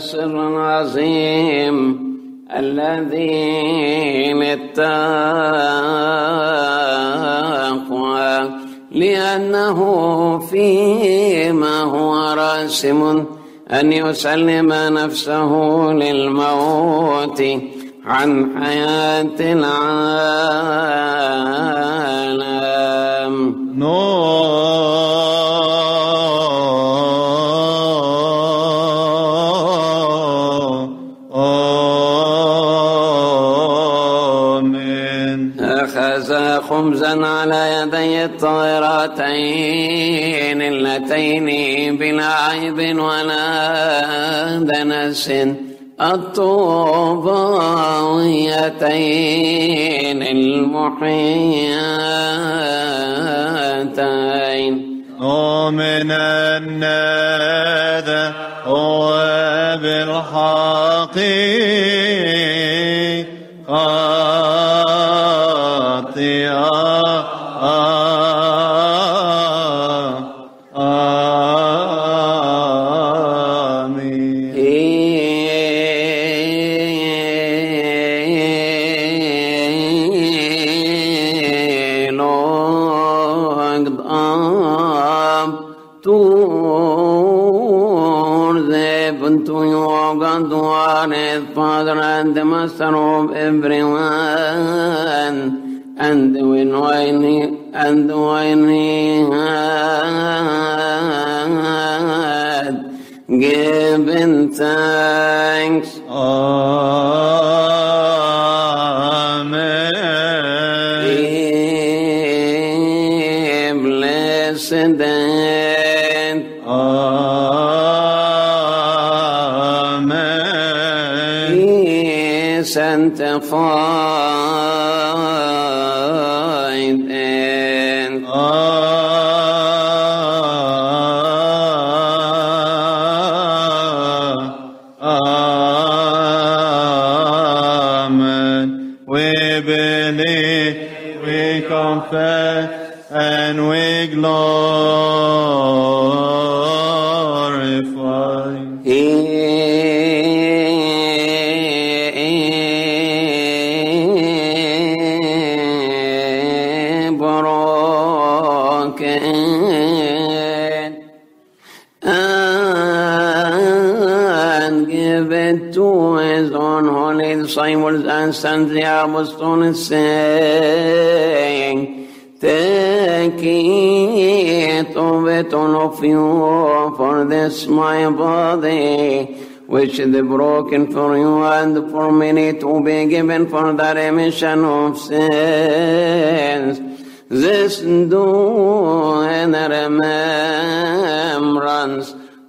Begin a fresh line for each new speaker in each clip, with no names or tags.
السر العظيم الذي للتقوى لأنه فيما هو راسم أن يسلم نفسه للموت عن حياة العالم.
آمين
أخذ خبزا على يدي الطائرتين اللتين بلا عيب ولا دنس. الطوباويتين المحياتين
ومن الندى وبالحق
when when and when he had given thanks sanctified and
Amen. We believe, we confess, and we glorify.
It to his own holy disciples and the apostles saying, Take it of it all of you, for this my body, which is broken for you and for many to be given for the remission of sins. This do in remembrance.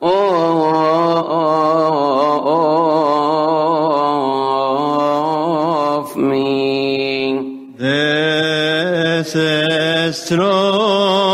Of nuestro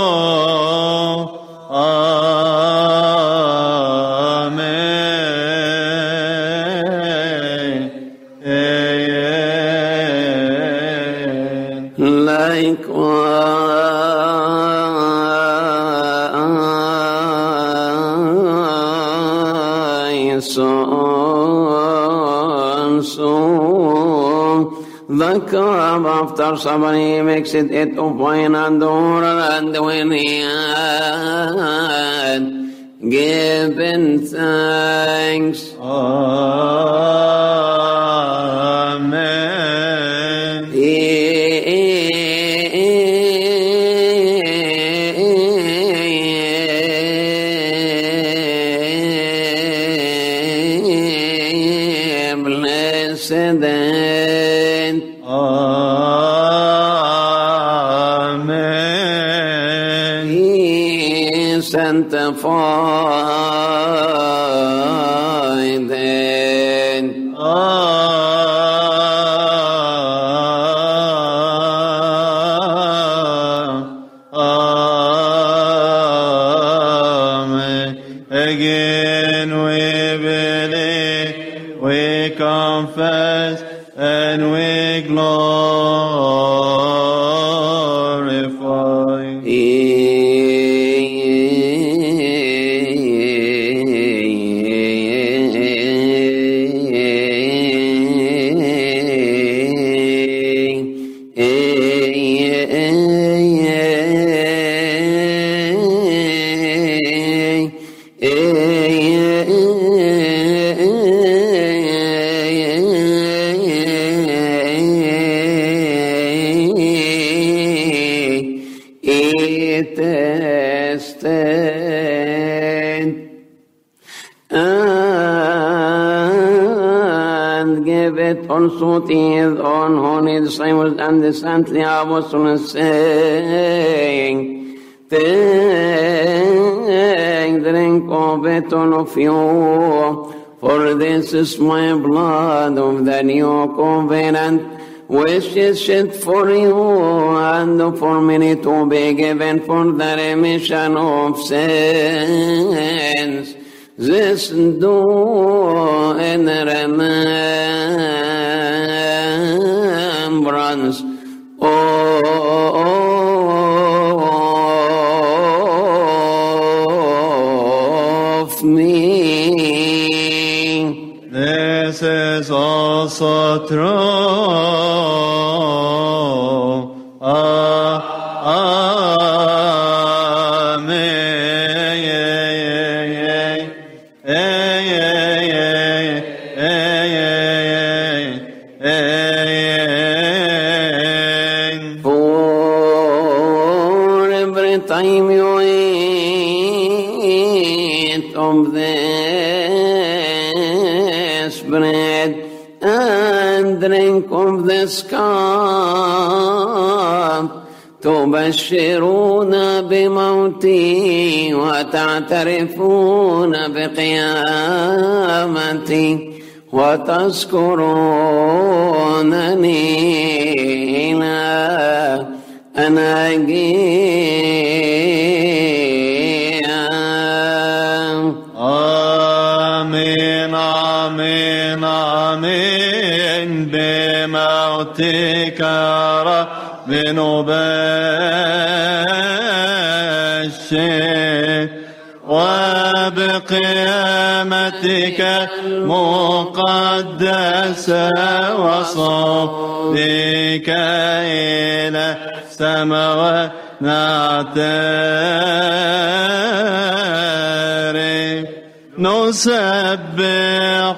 cup after he makes it of wine and water, and when he thanks,
Amen.
Blessed he sanctified to his own holy disciples and the saintly apostles, saying, Take, drink of it, all of you, for this is my blood of the new covenant, which is shed for you and for many to be given for the remission of sins. This do in remembrance ones bread and drink of this cup, تبشرون بموتي وتعترفون بقيامتي وتذكرونني إلى أن أجيء
رب نبشر وبقيامتك المقدسة وصوتك إلى السماوات نعترف نسبح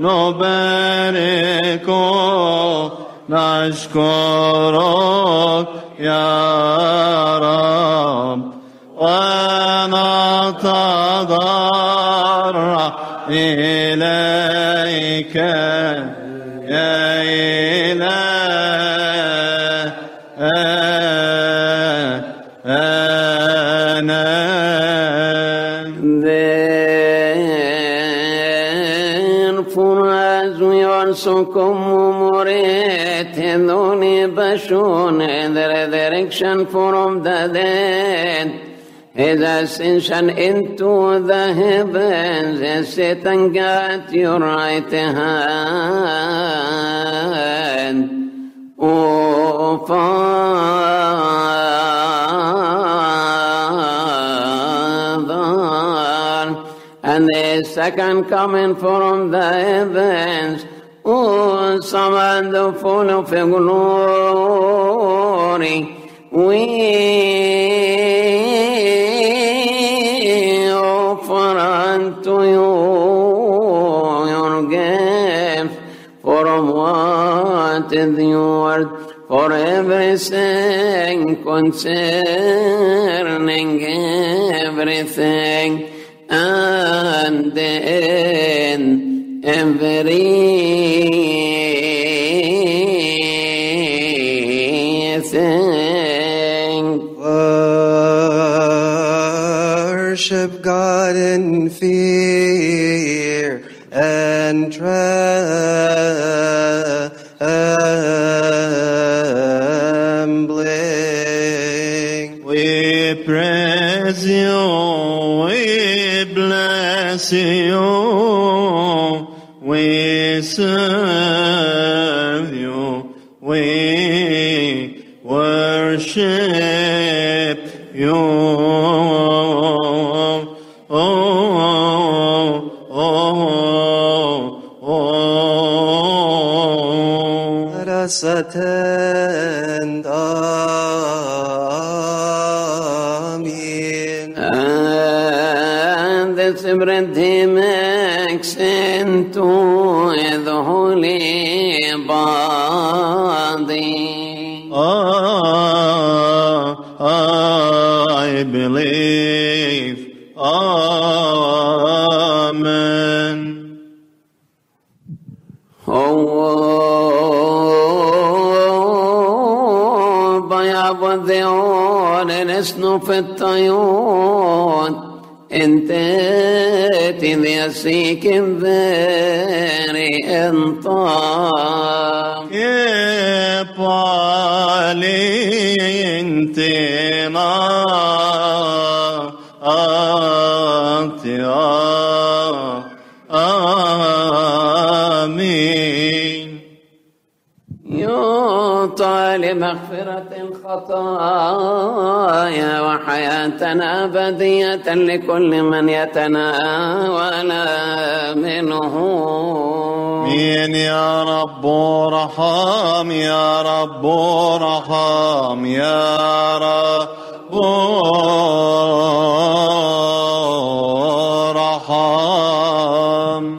نبارك نشكرك يا رب. ونتضرع إليك يا إلهي.
أنا for as we also Hedoni Bashun and the resurrection from the dead, his ascension into the heavens, as Satan got your right hand. O Father, and the second coming from the heavens, The glory, we offer unto you your gift from what is yours for everything concerning everything and in everything.
Worship God in fear and trembling.
We praise you, we bless you, we serve you, we worship you. Oh, oh, oh, oh.
Let us us attend. Amen.
And the to the holy
ah, I believe.
Ah, تذيسيك الذري انطام
Che palintina atia. Amen.
يعطى لمغفرة الخطايا حياتنا بدية لكل من يتناول منه.
مين يا رب رحام يا رب رحام يا رب رحام